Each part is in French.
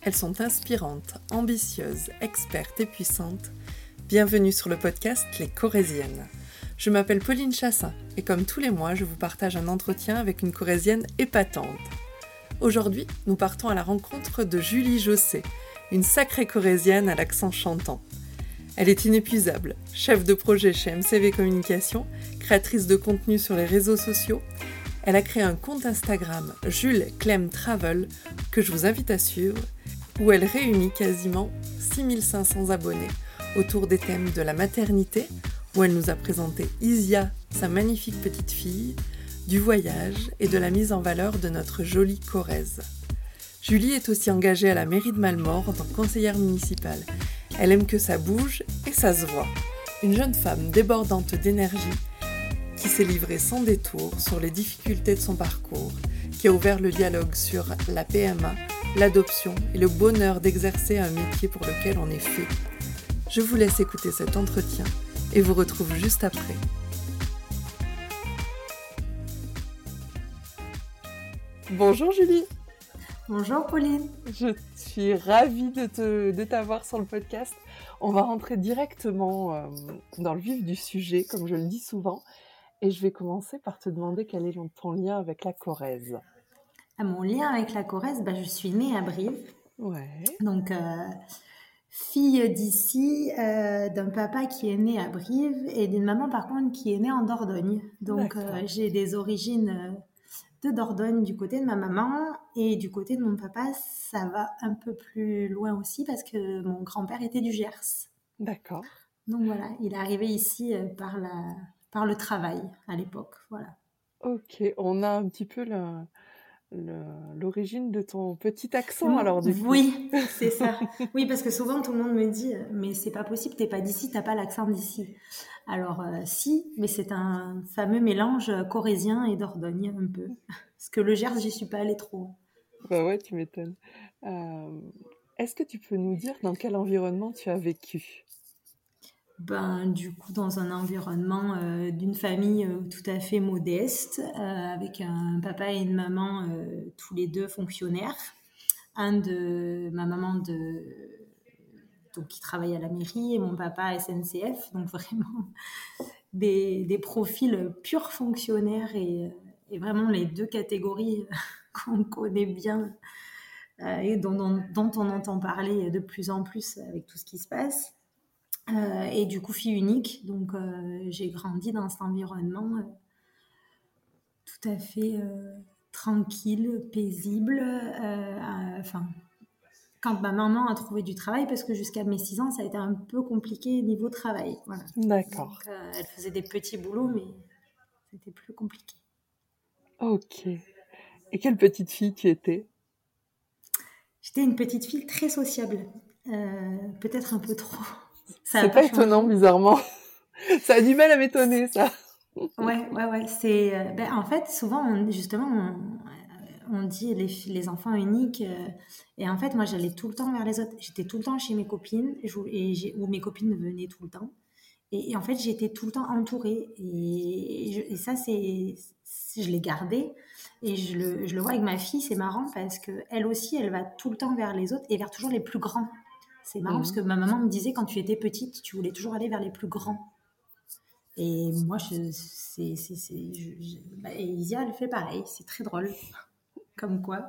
Elles sont inspirantes, ambitieuses, expertes et puissantes. Bienvenue sur le podcast Les Corésiennes. Je m'appelle Pauline Chassin et comme tous les mois, je vous partage un entretien avec une Corésienne épatante. Aujourd'hui, nous partons à la rencontre de Julie Jossé, une sacrée Corésienne à l'accent chantant. Elle est inépuisable, chef de projet chez MCV Communication, créatrice de contenu sur les réseaux sociaux. Elle a créé un compte Instagram Jules Clem Travel que je vous invite à suivre, où elle réunit quasiment 6500 abonnés autour des thèmes de la maternité, où elle nous a présenté Isia, sa magnifique petite fille, du voyage et de la mise en valeur de notre jolie Corrèze. Julie est aussi engagée à la mairie de Malmort en tant que conseillère municipale. Elle aime que ça bouge et ça se voit. Une jeune femme débordante d'énergie qui s'est livrée sans détour sur les difficultés de son parcours, qui a ouvert le dialogue sur la PMA, l'adoption et le bonheur d'exercer un métier pour lequel on est fait. Je vous laisse écouter cet entretien et vous retrouve juste après. Bonjour Julie. Bonjour Pauline. Je suis ravie de, t'avoir sur le podcast. On va rentrer directement euh, dans le vif du sujet, comme je le dis souvent. Et je vais commencer par te demander quel est ton lien avec la Corrèze. À ah, mon lien avec la Corrèze, bah, je suis née à Brive. Ouais. Donc, euh, fille d'ici, euh, d'un papa qui est né à Brive et d'une maman, par contre, qui est née en Dordogne. Donc, j'ai des origines de Dordogne du côté de ma maman et du côté de mon papa, ça va un peu plus loin aussi parce que mon grand-père était du Gers. D'accord. Donc voilà, il est arrivé ici euh, par, la, par le travail à l'époque. Voilà. Ok, on a un petit peu l'origine de ton petit accent alors du coup. Oui, c'est ça. Oui, parce que souvent tout le monde me dit mais c'est pas possible, t'es pas d'ici, t'as pas l'accent d'ici. Alors euh, si, mais c'est un fameux mélange corésien et dordogne un peu. Parce que le Gers, j'y suis pas allée trop. Bah ouais, tu m'étonnes. Euh, est-ce que tu peux nous dire dans quel environnement tu as vécu? Ben, du coup, dans un environnement euh, d'une famille tout à fait modeste, avec un papa et une maman, tous les deux fonctionnaires. Un de ma maman de donc qui travaille à la mairie, et mon papa SNCF, donc vraiment des, des profils purs fonctionnaires et, et, vraiment les deux catégories qu'on connaît bien euh, et dont, dont, on entend parler de plus en plus avec tout ce qui se passe. Euh, et du coup, fille unique, donc euh, j'ai grandi dans cet environnement tout à fait tranquille, paisible, enfin quand ma maman a trouvé du travail, parce que jusqu'à mes 6 ans, ça a été un peu compliqué niveau travail. D'accord. Euh, elle faisait des petits boulots, mais c'était plus compliqué. Ok. Et quelle petite fille tu étais? J'étais une petite fille très sociable. Euh, peut-être un peu trop. C'est pas, étonnant, bizarrement. ça a du mal à m'étonner, ça. ouais, ouais, ouais. C'est, euh, ben, en fait, souvent, justement, on dit les, les enfants uniques. Euh, et en fait, moi, j'allais tout le temps vers les autres. J'étais tout le temps chez mes copines, et, où mes copines venaient tout le temps. Et, en fait, j'étais tout le temps entourée. Et, ça, c'est, je l'ai gardé. Et je le, je le, vois avec ma fille, c'est marrant parce qu'elle aussi, elle va tout le temps vers les autres et vers toujours les plus grands. C'est marrant parce que ma maman me disait quand tu étais petite, tu voulais toujours aller vers les plus grands. Et moi, je, c'est, c'est, bah, Isia, elle fait pareil. C'est très drôle. Comme quoi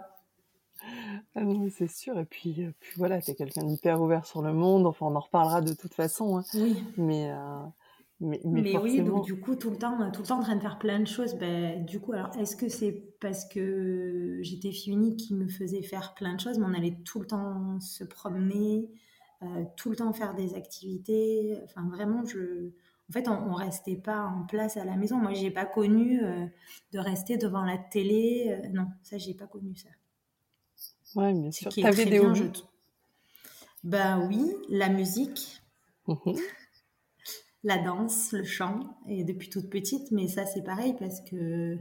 ah c'est sûr. Et puis, euh, puis voilà, tu es quelqu'un d'hyper ouvert sur le monde. Enfin, on en reparlera de toute façon. Hein. Oui. Mais, euh, mais, mais, oui, donc du coup, tout le, temps, tout le temps en train de faire plein de choses. Ben, du coup, alors, est-ce que c'est parce que j'étais fille unique qui me faisait faire plein de choses, mais on allait tout le temps se promener, euh, tout le temps faire des activités. Enfin, vraiment, je en fait, on, ne restait pas en place à la maison. Moi, j'ai pas connu euh, de rester devant la télé. Euh, non, ça, j'ai pas connu ça. Ouais, bien sûr. T'avais des hobbies Ben oui, la musique, mhm. la danse, le chant, et depuis toute petite. Mais ça, c'est pareil parce que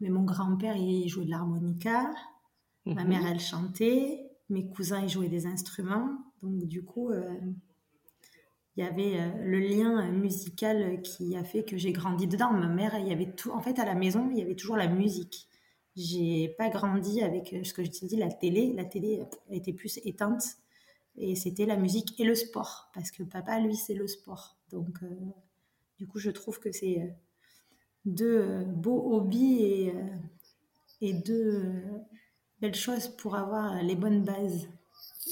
mais mon grand-père, il jouait de l'harmonica, ma mhm. mère, elle chantait, mes cousins, ils jouaient des instruments. Donc, du coup, euh, il y avait euh, le lien musical qui a fait que j'ai grandi dedans. Ma mère, il y avait tout. En fait, à la maison, il y avait toujours la musique. j'ai pas grandi avec ce que je t'ai dit, la télé. La télé était plus éteinte et c'était la musique et le sport parce que papa, lui, c'est le sport. Donc, du coup, je trouve que c'est deux beaux hobbies et deux belles choses pour avoir les bonnes bases.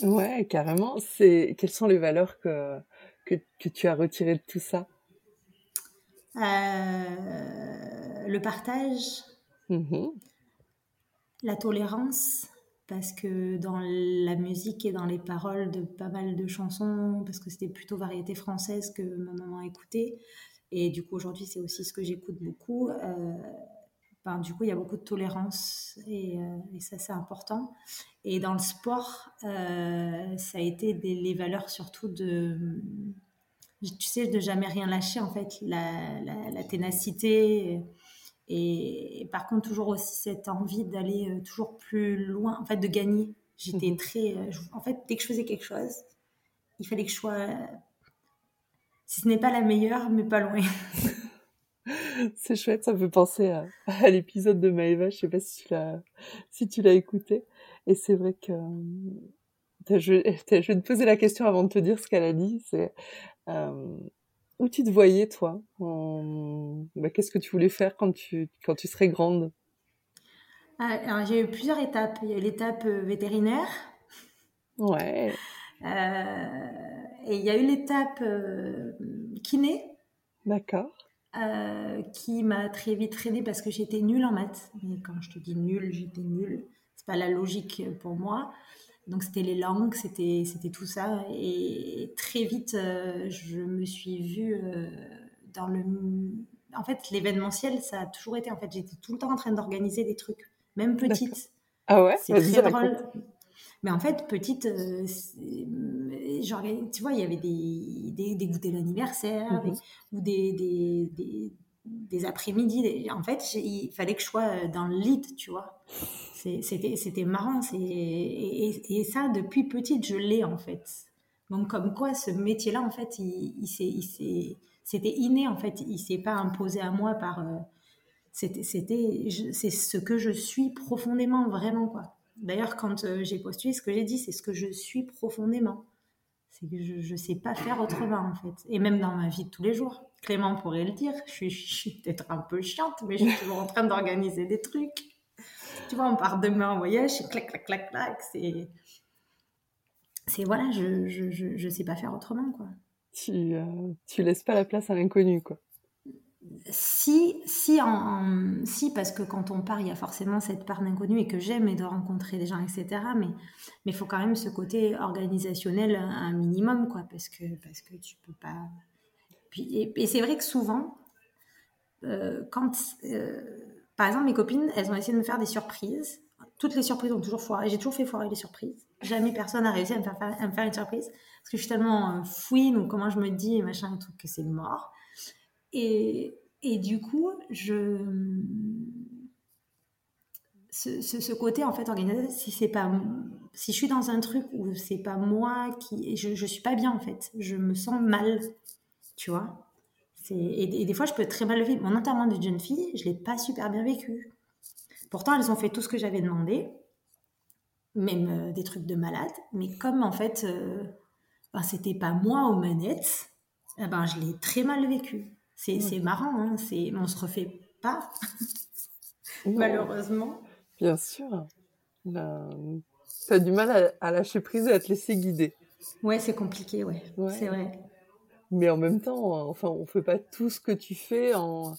Ouais, carrément. C'est quelles sont les valeurs que, que, que tu as retirées de tout ça? Euh, Le partage, mmh la tolérance, parce que dans la musique et dans les paroles de pas mal de chansons, parce que c'était plutôt variété française que ma maman écoutait, et du coup aujourd'hui c'est aussi ce que j'écoute beaucoup. Euh, ben, du coup, il y a beaucoup de tolérance et, euh, ça, c'est important. Et dans le sport, euh, ça a été les valeurs surtout de, tu sais, de jamais rien lâcher, en fait, la, la, ténacité. Et, par contre, toujours aussi cette envie d'aller euh, toujours plus loin, en fait, de gagner. J'étais mhm. très. En fait, dès que je faisais quelque chose, il fallait que je sois. Si ce n'est pas la meilleure, mais pas loin. C'est chouette, ça me fait penser à, l'épisode de Maëva, je sais pas si tu l'as, si tu l'as écouté. Et c'est vrai que je, vais te poser la question avant de te dire ce qu'elle a dit. C'est euh, où tu te voyais toi bah, Qu'est-ce que tu voulais faire quand tu quand tu serais grande? Ah, j'ai eu plusieurs étapes. Il y a eu l'étape euh, vétérinaire. Ouais. Euh, et il y a eu l'étape kiné. D'accord. Euh, qui m'a très vite freinée parce que j'étais nulle en maths. Mais quand je te dis nulle, j'étais nulle. C'est pas la logique pour moi. Donc c'était les langues, c'était c'était tout ça. Et très vite, euh, je me suis vue euh, dans le. En fait, l'événementiel, ça a toujours été. En fait, j'étais tout le temps en train d'organiser des trucs, même petite. Ah ouais? C'est très drôle. Mais en fait, petite, euh, tu vois, il y avait des, des, des goûters d'anniversaire mhm. ou des, des, des, après-midi. En fait, il fallait que je sois euh, dans le lead, tu vois. C'était marrant. Et, et, ça, depuis petite, je l'ai, en fait. Donc, comme quoi, ce métier-là, en fait, il, il c'était inné, en fait. Il s'est pas imposé à moi par... Euh, c'était c'est ce que je suis profondément, vraiment, quoi. D'ailleurs, quand euh, j'ai postulé, ce que j'ai dit, c'est ce que je suis profondément. C'est que je ne sais pas faire autrement, en fait. Et même dans ma vie de tous les jours. Clément pourrait le dire. Je suis, peut-être un peu chiante, mais je suis toujours en train d'organiser des trucs. Tu vois, on part demain en voyage, et clac, clac, clac, clac. C'est. C'est voilà, je ne je, je, sais pas faire autrement, quoi. Tu, euh, tu laisses pas la place à l'inconnu, quoi si, si, parce que quand on part, il y a forcément cette part d'inconnu et que j'aime et de rencontrer des gens, etc. Mais il faut quand même ce côté organisationnel un minimum, quoi, parce que, parce que tu peux pas. Et, c'est vrai que souvent, euh, quand. Euh, par exemple, mes copines, elles ont essayé de me faire des surprises. Toutes les surprises ont toujours foiré. J'ai toujours fait foirer les surprises. Jamais personne n'a réussi à me, faire, une surprise. Parce que je suis tellement euh, fouine ou comment je me dis, machin, que c'est mort. Et, du coup, je ce, côté en fait si c'est pas si je suis dans un truc où c'est pas moi qui je, je suis pas bien en fait, je me sens mal, tu vois. Et, et, des fois, je peux très mal le vivre. Mon enterrement de jeune fille, je l'ai pas super bien vécu. Pourtant, elles ont fait tout ce que j'avais demandé, même euh, des trucs de malade. Mais comme en fait, euh, ben, c'était pas moi aux manettes, eh ben, je l'ai très mal vécu. C'est marrant, hein c'est on se refait pas, malheureusement. Bien sûr. Tu as du mal à, lâcher prise et à te laisser guider. Ouais, c'est compliqué, ouais. C'est vrai. Mais en même temps, enfin, on fait pas tout ce que tu fais en,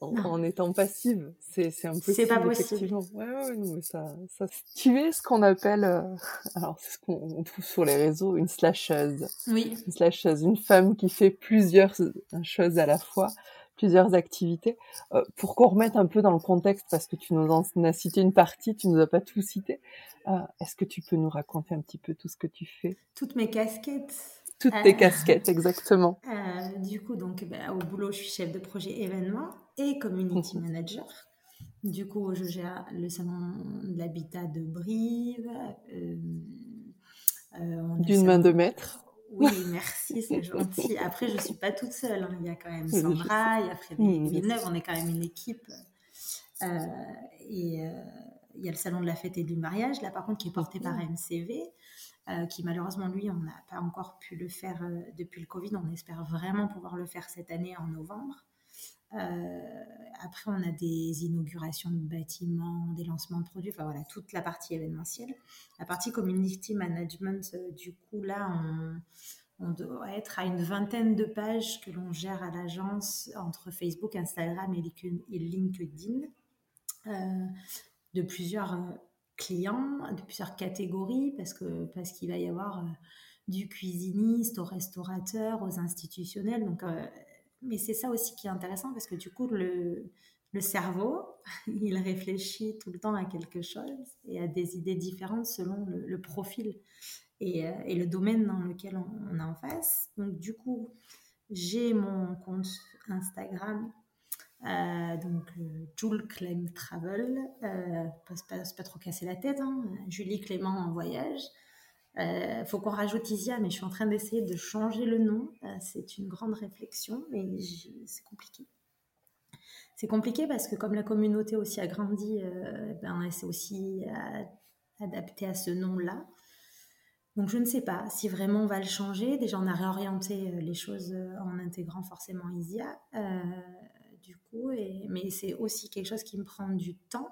en, étant passive. C'est, impossible. C'est pas possible. Ouais, ouais, non, mais ça, ça, tu es ce qu'on appelle, euh, alors c'est ce qu'on trouve sur les réseaux, une slasheuse. Oui. Une slasheuse, une femme qui fait plusieurs choses à la fois, plusieurs activités. Euh, pour qu'on remette un peu dans le contexte, parce que tu nous en as cité une partie, tu nous as pas tout cité. Euh, est-ce que tu peux nous raconter un petit peu tout ce que tu fais? Toutes mes casquettes. Toutes tes casquettes, exactement. du coup, donc, bah, au boulot, je suis chef de projet événement et community mhm. manager. Du coup, je gère le salon de l'habitat de Brive. Euh, euh, D'une main de maître. Oui, merci, c'est gentil. Après, je ne suis pas toute seule. Hein. Il y a quand même Sandra, il y a Frédéric mhm, Villeneuve, on est quand même une équipe. et il y a le salon de la fête et du mariage, là par contre, qui est porté par MCV. Qui malheureusement, lui, on n'a pas encore pu le faire depuis le Covid. On espère vraiment pouvoir le faire cette année en novembre. Euh, après, on a des inaugurations de bâtiments, des lancements de produits, enfin voilà, toute la partie événementielle. La partie community management, euh, du coup, là, on, doit être à une vingtaine de pages que l'on gère à l'agence entre Facebook, Instagram et LinkedIn, euh, de plusieurs clients, de plusieurs catégories, parce que parce qu'il va y avoir du cuisiniste au restaurateur, aux institutionnels. Donc, mais c'est ça aussi qui est intéressant parce que du coup, le, le cerveau, il réfléchit tout le temps à quelque chose et à des idées différentes selon le, profil et, euh, et, le domaine dans lequel on, on, est en face. Donc, du coup, j'ai mon compte Instagram, euh, donc euh, Jules Claim Travel, euh, pas, trop casser la tête, hein, Julie Clément en voyage. Euh, faut qu'on rajoute Isia, mais je suis en train d'essayer de changer le nom. C'est une grande réflexion, mais c'est compliqué. C'est compliqué parce que comme la communauté aussi a grandi, ben, elle s'est aussi adaptée à ce nom-là. Donc je ne sais pas si vraiment on va le changer. Déjà, on a réorienté les choses en intégrant forcément Isia. Du coup, et, mais c'est aussi quelque chose qui me prend du temps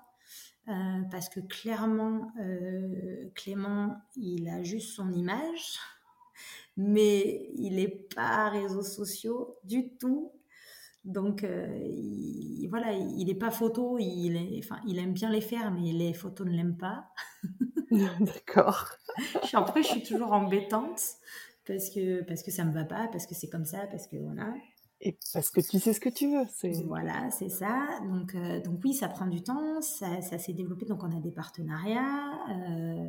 euh, parce que clairement, euh, Clément, il a juste son image, mais il n'est pas réseaux sociaux du tout. Donc euh, il, voilà, il n'est pas photo, il, est, enfin, il aime bien les faire, mais les photos ne l'aiment pas. D'accord. Après, je suis toujours embêtante parce que, parce que ça ne me va pas, parce que c'est comme ça, parce que voilà. Et parce que tu sais ce que tu veux. Voilà, c'est ça. Donc, euh, donc oui, ça prend du temps, ça, s'est développé. Donc on a des partenariats, euh,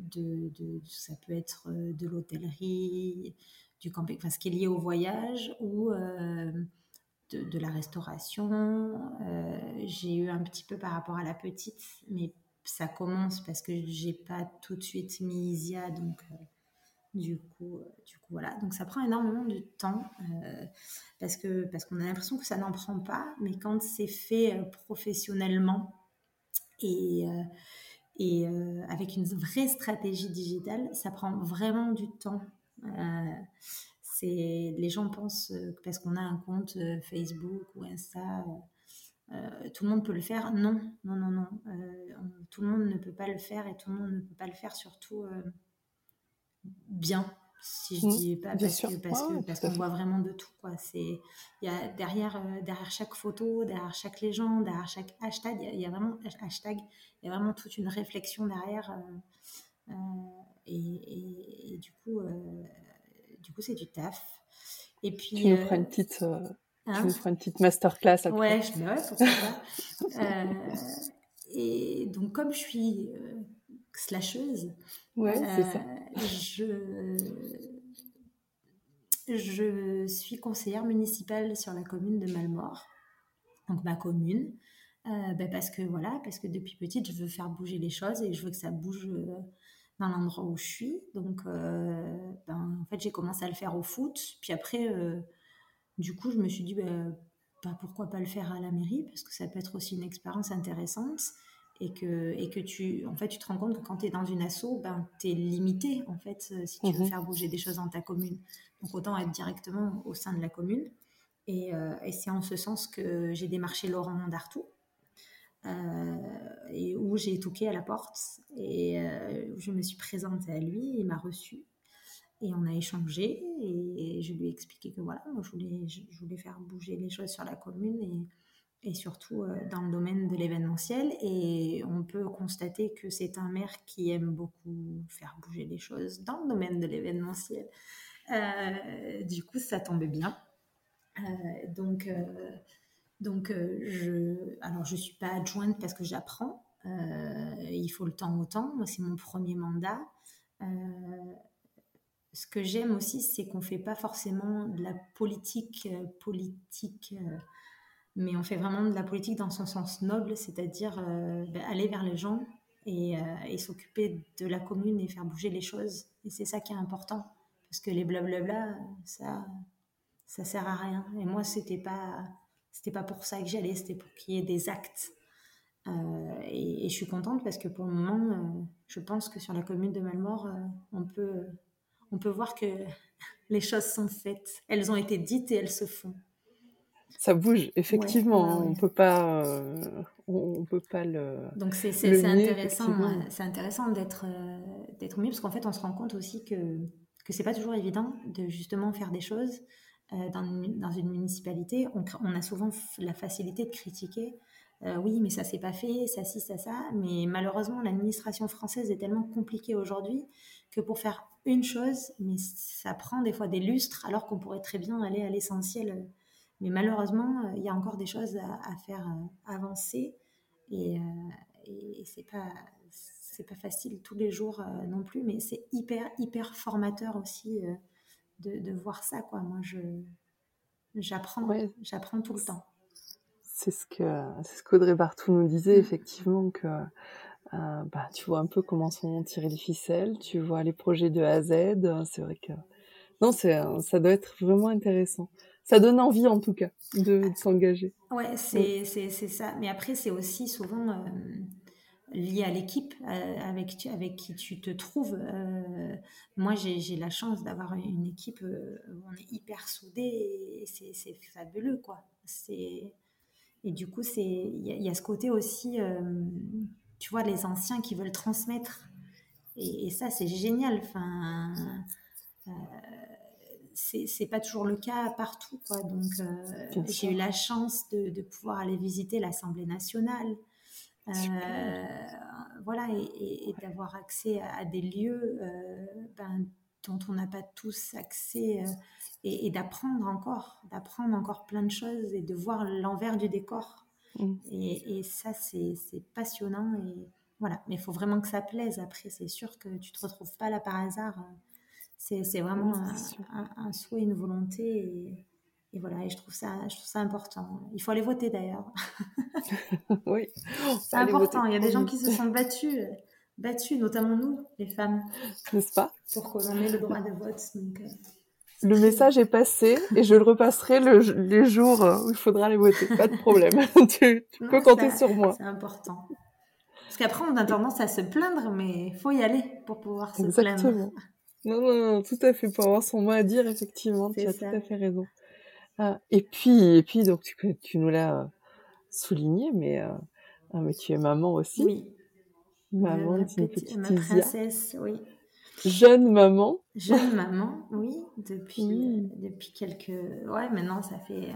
de, ça peut être euh, de l'hôtellerie, du camping, enfin ce qui est lié au voyage ou de, la restauration. J'ai eu un petit peu par rapport à la petite, mais ça commence parce que j'ai pas tout de suite mis Isia, donc du coup, euh, du coup, voilà. Donc ça prend énormément de temps euh, parce que parce qu'on a l'impression que ça n'en prend pas, mais quand c'est fait euh, professionnellement et et avec une vraie stratégie digitale, ça prend vraiment du temps. c'est les gens pensent que parce qu'on a un compte Facebook ou Insta, tout le monde peut le faire. Non, non, non, non. tout le monde ne peut pas le faire et tout le monde ne peut pas le faire surtout bien si je mmh, dis pas parce, que, parce, qu'on voit vraiment de tout quoi. C'est il y a derrière euh, derrière chaque photo derrière chaque légende derrière chaque hashtag il y, a vraiment hashtag il y a vraiment toute une réflexion derrière euh, euh, et, et, du coup du coup c'est du taf. Et puis tu nous feras une petite tu nous hein feras une petite masterclass après. ouais je ouais, pour ça et donc comme je suis slasheuse. Ouais, c'est ça. Euh, je, je suis conseillère municipale sur la commune de Malmort, donc ma commune. Euh, ben parce que voilà, parce que depuis petite, je veux faire bouger les choses et je veux que ça bouge euh, dans l'endroit où je suis. Donc, ben, en fait, j'ai commencé à le faire au foot. Puis après, du coup, je me suis dit, ben, ben, pourquoi pas le faire à la mairie? Parce que ça peut être aussi une expérience intéressante et que, et que tu, en fait, tu te rends compte que quand tu es dans une asso, ben, tu es limité, en fait, euh, si tu veux mhm. faire bouger des choses dans ta commune. Donc, autant être directement au sein de la commune. Et, euh, et c'est en ce sens que j'ai démarché Laurent Mandartou, euh, et où j'ai toqué à la porte, et je me suis présentée à lui, il m'a reçu. Et on a échangé, et, je lui ai expliqué que voilà, moi, je voulais, je, je voulais faire bouger les choses sur la commune, et et surtout euh, dans le domaine de l'événementiel. Et on peut constater que c'est un maire qui aime beaucoup faire bouger les choses dans le domaine de l'événementiel. Euh, du coup, ça tombait bien. Euh, donc, donc je, alors je suis pas adjointe parce que j'apprends. il faut le temps au temps. Moi, c'est mon premier mandat. ce que j'aime aussi, c'est qu'on fait pas forcément de la politique politique mais on fait vraiment de la politique dans son sens noble, c'est-à-dire euh, ben, aller vers les gens et, euh, et s'occuper de la commune et faire bouger les choses. Et c'est ça qui est important, parce que les blablabla, ça, ça sert à rien. Et moi, c'était pas, c'était pas pour ça que j'allais, c'était pour qu'il y ait des actes. Et, et, je suis contente parce que pour le moment, je pense que sur la commune de Malmort, on peut, on peut voir que les choses sont faites, elles ont été dites et elles se font ça bouge effectivement. On peut pas, euh, on, peut pas le. Donc c'est intéressant, euh, c'est intéressant d'être euh, d'être mieux parce qu'en fait on se rend compte aussi que que c'est pas toujours évident de justement faire des choses dans, une, dans une municipalité. On, on, a souvent la facilité de critiquer. oui, mais ça s'est pas fait, ça, si, ça, ça. Mais malheureusement, l'administration française est tellement compliquée aujourd'hui que pour faire une chose, mais ça prend des fois des lustres, alors qu'on pourrait très bien aller à l'essentiel mais malheureusement, euh, il y a encore des choses à, faire euh, avancer et, euh, et c'est pas c'est pas facile tous les jours non plus, mais c'est hyper hyper formateur aussi de, de, voir ça quoi. Moi, je j'apprends j'apprends tout le temps. C'est ce que c'est ce qu'Audrey Bartou nous disait mmh. effectivement que bah, tu vois un peu comment sont tirés les ficelles, tu vois les projets de A à Z. C'est vrai que non, ça doit être vraiment intéressant ça donne envie en tout cas de, s'engager. Ouais, c'est ça. Mais après, c'est aussi souvent euh, lié à l'équipe euh, avec, avec qui tu te trouves. Euh, moi, j'ai la chance d'avoir une équipe où on est hyper soudés et c'est fabuleux, quoi. Et du coup, il y, y, a ce côté aussi, tu vois, les anciens qui veulent transmettre. Et, et ça, c'est génial. Enfin c'est pas toujours le cas partout. Quoi. Donc, euh, j'ai eu la chance de, pouvoir aller visiter l'Assemblée nationale. Euh, voilà, et, d'avoir accès à, des lieux euh, ben, dont on n'a pas tous accès et, d'apprendre encore, d'apprendre encore plein de choses et de voir l'envers du décor. Mm. Et, ça, c'est passionnant. Et voilà, mais il faut vraiment que ça plaise. Après, c'est sûr que tu te retrouves pas là par hasard c'est vraiment un, souhait, une volonté. Et, voilà, et je trouve, ça, je trouve ça important. Il faut aller voter d'ailleurs. oui. C'est important. Il y a des gens qui se sont battus, battus, notamment nous, les femmes. N'est-ce pas? Pour qu'on ait le droit de vote. Donc, euh, le message est passé et je le repasserai le, les jours où il faudra aller voter. Pas de problème. tu, peux compter sur moi. C'est important. Parce qu'après, on a tendance à se plaindre, mais il faut y aller pour pouvoir se Exactement. plaindre. Non, non, tout à fait. Pour avoir son mot à dire, effectivement, tu as tout à fait raison. Ah, et puis, et puis, donc, tu, tu nous l'as euh, souligné, mais, euh, ah, mais tu es maman aussi. Oui. Maman d'une petite Ma princesse, oui. Jeune maman. Jeune maman, oui. Depuis, depuis quelques. Ouais, maintenant, ça fait,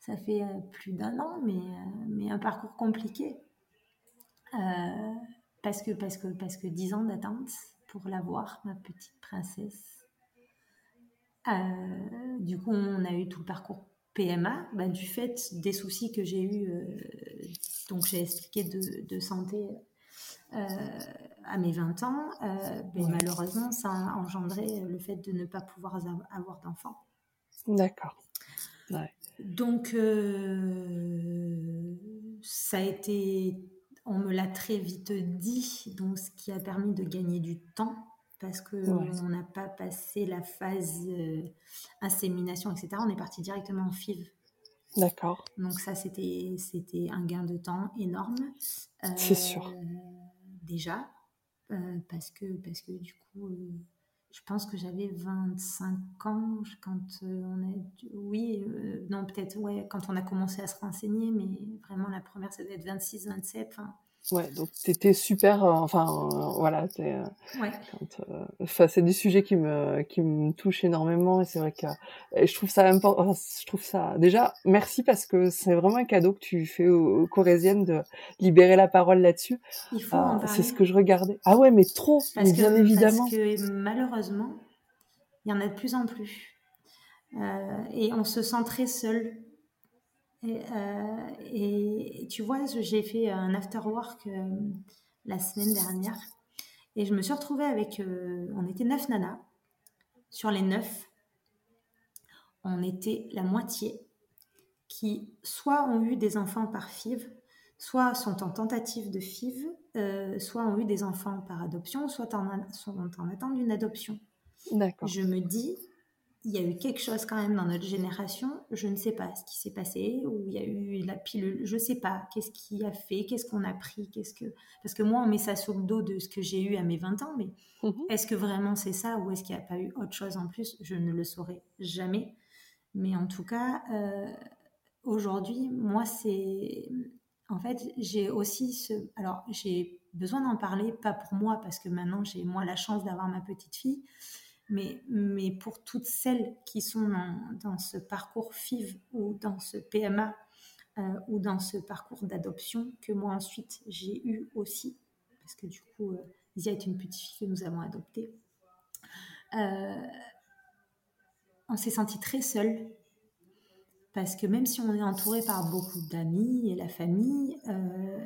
ça fait euh, plus d'un an, mais, mais un parcours compliqué. parce que, parce que, parce que dix ans d'attente pour la voir, ma petite princesse. Euh, du coup, on a eu tout le parcours PMA, bah, du fait des soucis que j'ai eu, euh, donc j'ai expliqué de, santé euh, à mes 20 ans, mais malheureusement, ça a engendré le fait de ne pas pouvoir avoir d'enfants. D'accord. Donc, ça a été on me l'a très vite dit, donc ce qui a permis de gagner du temps parce que on n'a pas passé la phase euh, insémination, etc. On est parti directement en FIV. D'accord. Donc ça, c'était c'était un gain de temps énorme. C'est sûr. Euh, déjà, euh, parce que parce que du coup, je pense que j'avais 25 ans quand on a oui non peut-être ouais quand on a commencé à se renseigner mais vraiment la première ça devait être 26 27 enfin Ouais, donc c'était super. Euh, enfin, euh, voilà, c'est. Euh, ouais. Enfin, c'est des sujets qui me qui me touchent énormément et c'est vrai que je trouve ça important. Je trouve ça déjà merci parce que c'est vraiment un cadeau que tu fais aux, Corésiennes de libérer la parole là-dessus. Il faut en C'est ce que je regardais. Ah ouais, mais trop, parce bien évidemment. Parce que malheureusement, il y en a de plus en plus et on se sent très seul euh, et, tu vois, j'ai fait un after work euh, la semaine dernière et je me suis retrouvée avec. Euh, on était neuf nanas. Sur les neuf, on était la moitié qui soit ont eu des enfants par FIV, soit sont en tentative de FIV, soit ont eu des enfants par adoption, soit en, sont en attente d'une adoption. D'accord. Je me dis, il y a eu quelque chose quand même dans notre génération, je ne sais pas ce qui s'est passé, ou il y a eu la pilule, je ne sais pas, qu'est-ce qui a fait, qu'est-ce qu'on a pris, qu'est-ce que... Parce que moi, on met ça sur le dos de ce que j'ai eu à mes 20 ans, mais mhm. est-ce que vraiment c'est ça, ou est-ce qu'il n'y a pas eu autre chose en plus? Je ne le saurais jamais. Mais en tout cas, euh, aujourd'hui, moi, c'est... En fait, j'ai aussi ce... Alors, j'ai besoin d'en parler, pas pour moi, parce que maintenant, j'ai moi la chance d'avoir ma petite fille, mais, pour toutes celles qui sont dans, ce parcours FIV ou dans ce PMA euh, ou dans ce parcours d'adoption que moi ensuite j'ai eu aussi, parce que du coup, euh, Zia est une petite fille que nous avons adoptée. Euh, on s'est senti très seul parce que même si on est entouré par beaucoup d'amis et la famille, euh,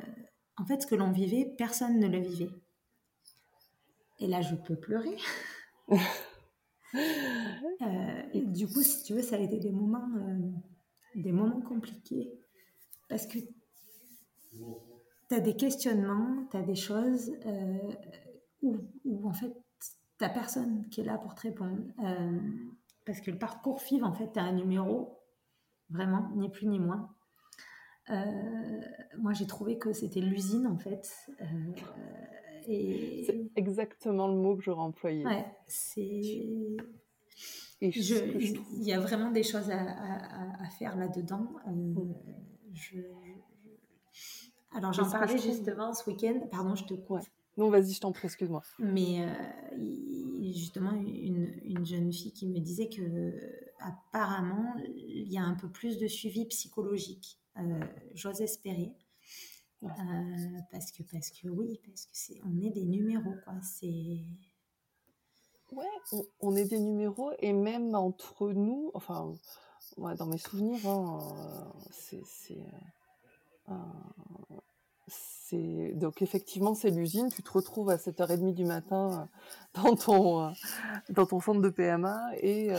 en fait, ce que l'on vivait, personne ne le vivait. Et là, je peux pleurer. Euh, du coup, si tu veux, ça a été des moments, euh, des moments compliqués parce que tu as des questionnements, tu as des choses où, où, en fait, tu personne qui est là pour te répondre. parce que le parcours FIV, en fait, tu as un numéro, vraiment, ni plus ni moins. moi, j'ai trouvé que c'était l'usine, en fait. C'est exactement le mot que j'aurais employé. Ouais, c'est. il y a vraiment des choses à, faire là-dedans. Euh, mm. Alors j'en parlais justement ce week-end. Pardon, je te coupe. Non, vas-y, je t'en prie, excuse-moi. Mais euh, justement, une, une, jeune fille qui me disait que apparemment, il y a un peu plus de suivi psychologique. Euh, j'ose espérer. Euh, parce que parce que oui, parce que c'est on est des numéros quoi. C'est ouais, on, est des numéros et même entre nous, enfin, dans mes souvenirs, hein, c'est euh, c'est donc effectivement c'est l'usine. Tu te retrouves à 7h30 du matin euh, dans ton dans ton centre de PMA et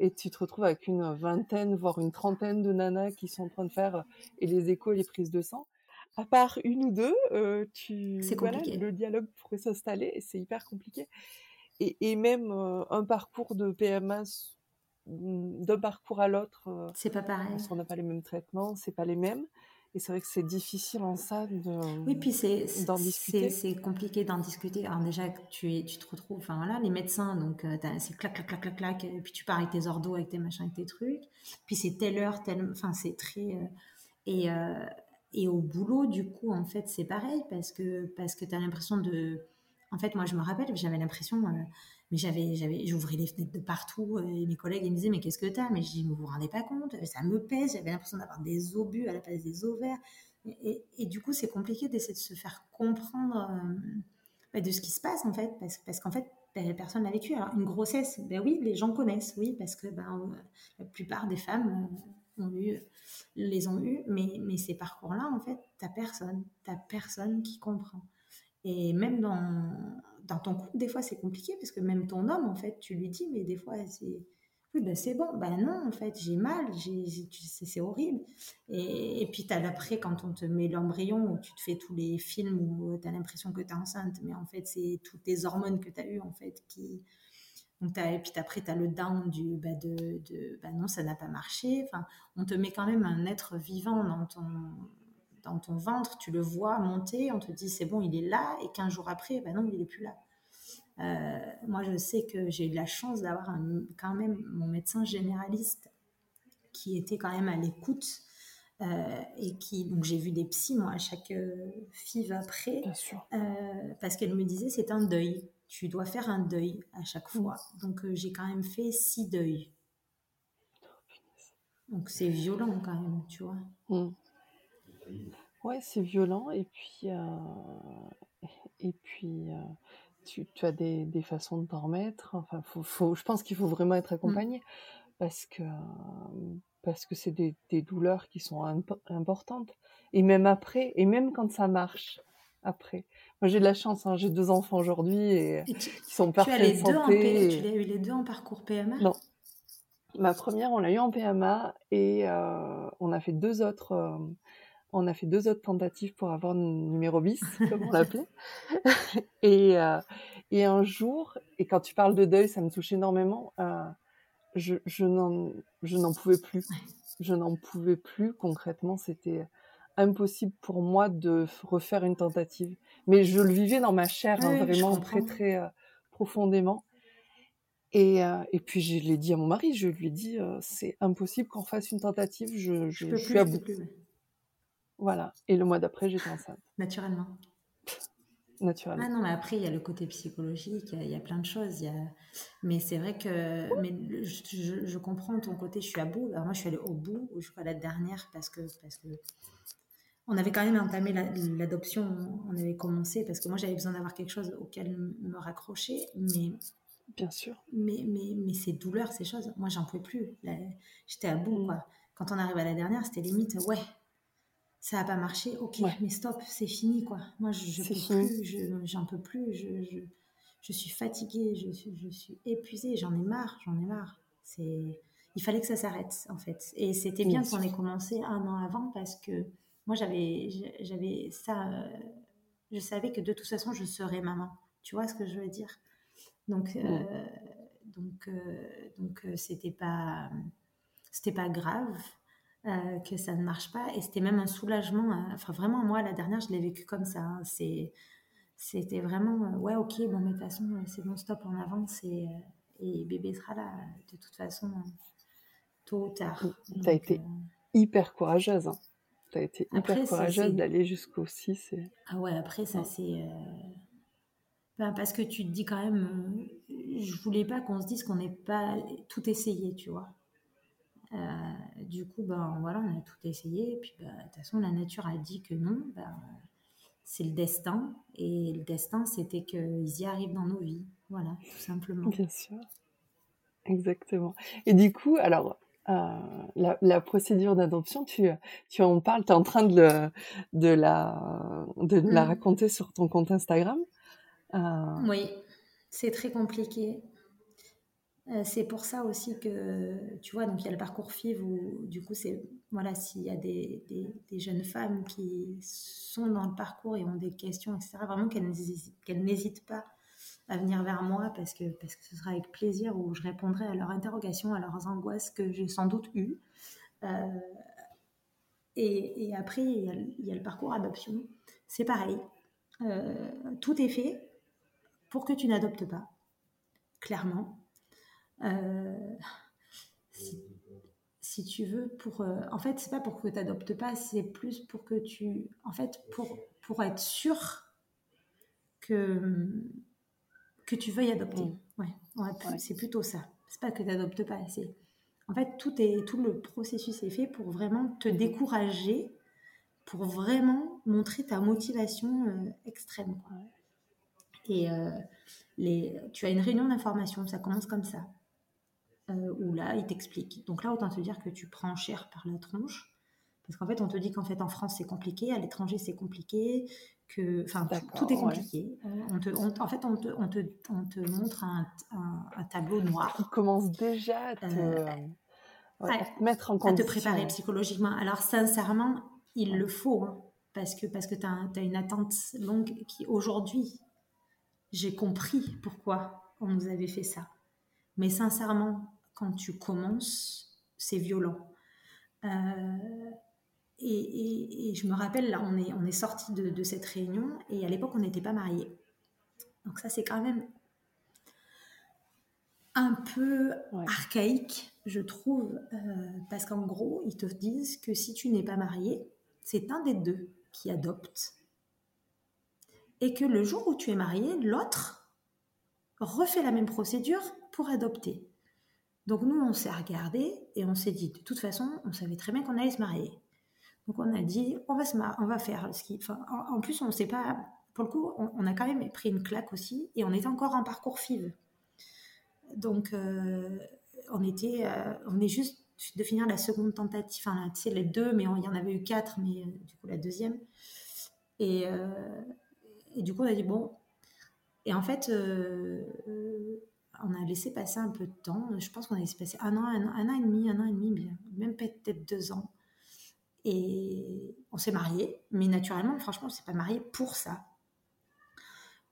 et tu te retrouves avec une vingtaine voire une trentaine de nanas qui sont en train de faire et les échos et les prises de sang à part une ou deux, euh, tu voilà, le dialogue pourrait s'installer et c'est hyper compliqué. Et, et même euh, un parcours de PMA d'un parcours à l'autre, euh, c'est pas pareil. Parce qu'on n'a pas les mêmes traitements, c'est pas les mêmes. Et c'est vrai que c'est difficile en ça de oui puis c'est d'en discuter. C'est compliqué d'en discuter. Alors déjà tu tu te retrouves, enfin voilà, les médecins donc euh, c'est clac clac clac clac clac. Et puis tu pars avec tes ordos, avec tes machins, avec tes trucs. Puis c'est telle heure, telle, enfin c'est très euh, et euh, et au boulot, du coup, en fait, c'est pareil parce que, parce que tu as l'impression de. En fait, moi, je me rappelle, j'avais l'impression, euh, mais j'avais, j'avais, j'ouvrais les fenêtres de partout euh, et mes collègues ils me disaient, mais qu'est-ce que t'as? Mais je dis, vous vous rendez pas compte Ça me pèse, j'avais l'impression d'avoir des obus à la place des ovaires. Et, et, du coup, c'est compliqué d'essayer de se faire comprendre euh, de ce qui se passe, en fait, parce, parce qu'en fait, ben, personne n'a vécu. Alors, une grossesse, ben oui, les gens connaissent, oui, parce que ben, la plupart des femmes ont eu, les ont eu, mais, mais ces parcours-là, en fait, t'as personne, t'as personne qui comprend. Et même dans, dans ton couple, des fois, c'est compliqué parce que même ton homme, en fait, tu lui dis, mais des fois, c'est oui, ben c'est bon. Ben non, en fait, j'ai mal, c'est horrible. Et, et puis, tu l'après, quand on te met l'embryon, où tu te fais tous les films où tu as l'impression que tu es enceinte, mais en fait, c'est toutes tes hormones que tu as eues, en fait, qui, donc et puis après, tu as le down du bah, de, de bah non, ça n'a pas marché. Enfin, on te met quand même un être vivant dans ton, dans ton ventre, tu le vois monter, on te dit c'est bon, il est là, et 15 jours après, bah non, il n'est plus là. Euh, moi, je sais que j'ai eu de la chance d'avoir quand même mon médecin généraliste qui était quand même à l'écoute. Euh, et qui donc j'ai vu des psys moi à chaque euh, FIV après parce qu'elle me disait c'est un deuil tu dois faire un deuil à chaque mm. fois. Donc euh, j'ai quand même fait six deuils. Donc c'est violent quand même, tu vois. Mm. Ouais, c'est violent et puis euh, et puis euh, tu, as des, façons de t'en remettre. Enfin, faut, je pense qu'il faut vraiment être accompagné mm. parce que parce que c'est des, des, douleurs qui sont importantes et même après et même quand ça marche après. Moi, j'ai de la chance, hein, j'ai deux enfants aujourd'hui et, qui sont parfaits tu as les Deux en Tu as eu les deux en parcours PMA Non. Ma première, on l'a eu en PMA et euh, on a fait deux autres. Euh, on a fait deux autres tentatives pour avoir numéro bis, comme on l'appelait. et, euh, et un jour, et quand tu parles de deuil, ça me touche énormément. je, je n'en pouvais plus. Je n'en pouvais plus. Concrètement, c'était impossible pour moi de refaire une tentative. Mais je le vivais dans ma chair, hein, vraiment très, très euh, profondément. Et, euh, et, puis je l'ai dit à mon mari, je lui ai dit, euh, c'est impossible qu'on fasse une tentative, je, je, suis à bout. Voilà. Et le mois d'après, j'étais enceinte. Naturellement. Naturellement. Ah non, mais après, il y a le côté psychologique, il y a, plein de choses. Y a... Mais c'est vrai que mais je, je, comprends ton côté, je suis à bout. Alors moi, je suis allée au bout, jusqu'à la dernière, parce que, parce que on avait quand même entamé l'adoption, on avait commencé, parce que moi, j'avais besoin d'avoir quelque chose auquel me raccrocher. Mais Bien sûr. Mais, mais, mais ces douleurs, ces choses, moi, j'en pouvais plus. J'étais à bout, mm. quoi. Quand on arrive à la dernière, c'était limite, ouais, ça n'a pas marché, ok, mais stop, c'est fini, quoi. Moi, je, peux plus, j'en peux plus, je, je, je, suis fatiguée, je, je suis épuisée, j'en ai marre, j'en ai marre. C'est, il fallait que ça s'arrête, en fait. Et c'était bien qu'on ait commencé un an avant parce que moi, j'avais, j'avais ça, euh, je savais que de toute façon, je serais maman. Tu vois ce que je veux dire? Donc, euh, donc, euh, donc euh, c'était pas, c'était pas grave. que ça ne marche pas et c'était même un soulagement enfin vraiment moi la dernière je l'ai vécu comme ça hein. c'est c'était vraiment ouais ok bon mais de toute façon c'est bon stop on avance et, et bébé sera là de toute façon tôt ou tard tu as été hyper courageuse hein. Tu as été hyper courageuse d'aller jusqu'au 6 ah ouais après ça c'est parce que tu te dis quand même, euh, je voulais pas qu'on se dise qu'on n'ait pas tout essayé, tu vois. Euh, du coup, ben voilà, on a tout essayé. Et puis, ben, de toute façon, la nature a dit que non. Ben, c'est le destin. Et le destin, c'était qu'ils y arrivent dans nos vies. Voilà, tout simplement. Bien sûr. Exactement. Et du coup, alors, euh, la, procédure d'adoption, tu, tu en parles, tu es en train de, de, la, de la mmh. raconter sur ton compte Instagram. Euh, oui, c'est très compliqué. Euh, c'est pour ça aussi que, tu vois, donc il y a le parcours FIV où, du coup, c'est, voilà, s'il y a des, des, jeunes femmes qui sont dans le parcours et ont des questions, etc., vraiment qu'elles n'hésitent pas à venir vers moi parce que, parce que ce sera avec plaisir où je répondrai à leurs interrogations, à leurs angoisses que j'ai sans doute eues. Euh, et, après, il y, a, le parcours adoption. C'est pareil. tout est fait pour que tu n'adoptes pas, clairement. Euh, si, tu veux, pour, euh, en fait, c'est pas pour que tu n'adoptes pas, c'est plus pour que tu, en fait, pour, pour être sûr que, que tu veuilles adopter. Ouais, c'est plutôt ça. C'est pas que tu n'adoptes pas, c'est en fait tout est tout le processus est fait pour vraiment te décourager, pour vraiment montrer ta motivation euh, extrême. Quoi. Et euh, les, tu as une réunion d'information, ça commence comme ça. Euh, où là, il t'explique. Donc là, autant te dire que tu prends cher par la tronche. Parce qu'en fait, on te dit qu'en fait, en France, c'est compliqué, à l'étranger, c'est compliqué, que, enfin, tout est compliqué. On te, en fait, on te, on te, on te montre un, un, tableau noir. On commence déjà à te, euh, mettre en condition. À te préparer psychologiquement. Alors, sincèrement, il le faut, hein, parce que, parce que tu as, as, une attente longue qui, aujourd'hui, j'ai compris pourquoi on nous avait fait ça. Mais sincèrement, quand tu commences, c'est violent. Euh, et, je me rappelle, là, on est, on est sorti de, cette réunion et à l'époque, on n'était pas mariés. Donc ça, c'est quand même un peu archaïque, je trouve, euh, parce qu'en gros, ils te disent que si tu n'es pas marié, c'est un des deux qui adopte et que le jour où tu es marié, l'autre refait la même procédure pour adopter. Donc nous, on s'est regardé et on s'est dit, de toute façon, on savait très bien qu'on allait se marier. Donc on a dit, on va, se on va faire qui... Enfin, en, plus, on ne sait pas... Pour le coup, on, a quand même pris une claque aussi et on est encore en parcours FIV. Donc euh, on était... Euh, on est juste de finir la seconde tentative, enfin, tu sais, les deux, mais il y en avait eu quatre, mais euh, du coup, la deuxième. Et, du coup, on a dit, bon. Et en fait, on a laissé passer un peu de temps. Je pense qu'on a laissé passer un an, un, an et demi, un an et demi, même peut-être deux ans. Et on s'est mariés, mais naturellement, franchement, on s'est pas mariés pour ça.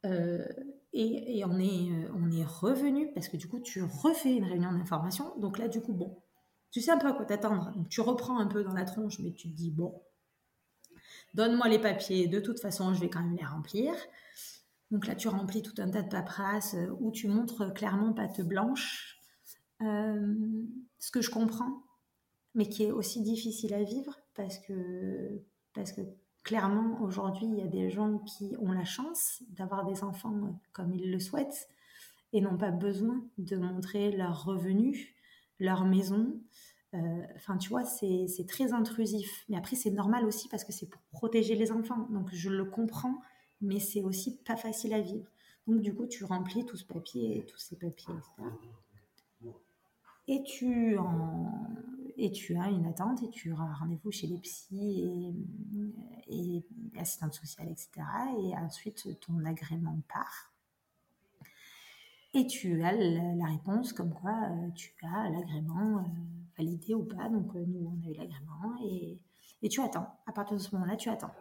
Euh, et, on, est, est revenu, parce que du coup, tu refais une réunion d'information. Donc là, du coup, bon, tu sais un peu à quoi t'attendre. Donc tu reprends un peu dans la tronche, mais tu te dis, bon, donne-moi les papiers, de toute façon, je vais quand même les remplir. Donc là, tu remplis tout un tas de paperasses euh, où tu montres clairement patte blanche. Euh, ce que je comprends, mais qui est aussi difficile à vivre parce que, parce que clairement, aujourd'hui, il y a des gens qui ont la chance d'avoir des enfants comme ils le souhaitent et n'ont pas besoin de montrer leurs revenus, leur maison. Euh, enfin, tu vois, c'est très intrusif. Mais après, c'est normal aussi parce que c'est pour protéger les enfants. Donc, je le comprends, mais c'est aussi pas facile à vivre. Donc, du coup, tu remplis tout ce papier, tous ces papiers, etc. Et tu, en, et tu as une attente et tu auras rendez-vous chez les psys et, et sociales, etc. Et ensuite, ton agrément part. Et tu as la, réponse comme quoi euh, tu as l'agrément euh, validé ou pas. Donc, euh, nous, on a eu l'agrément et, et tu attends. À partir de ce moment-là, tu attends.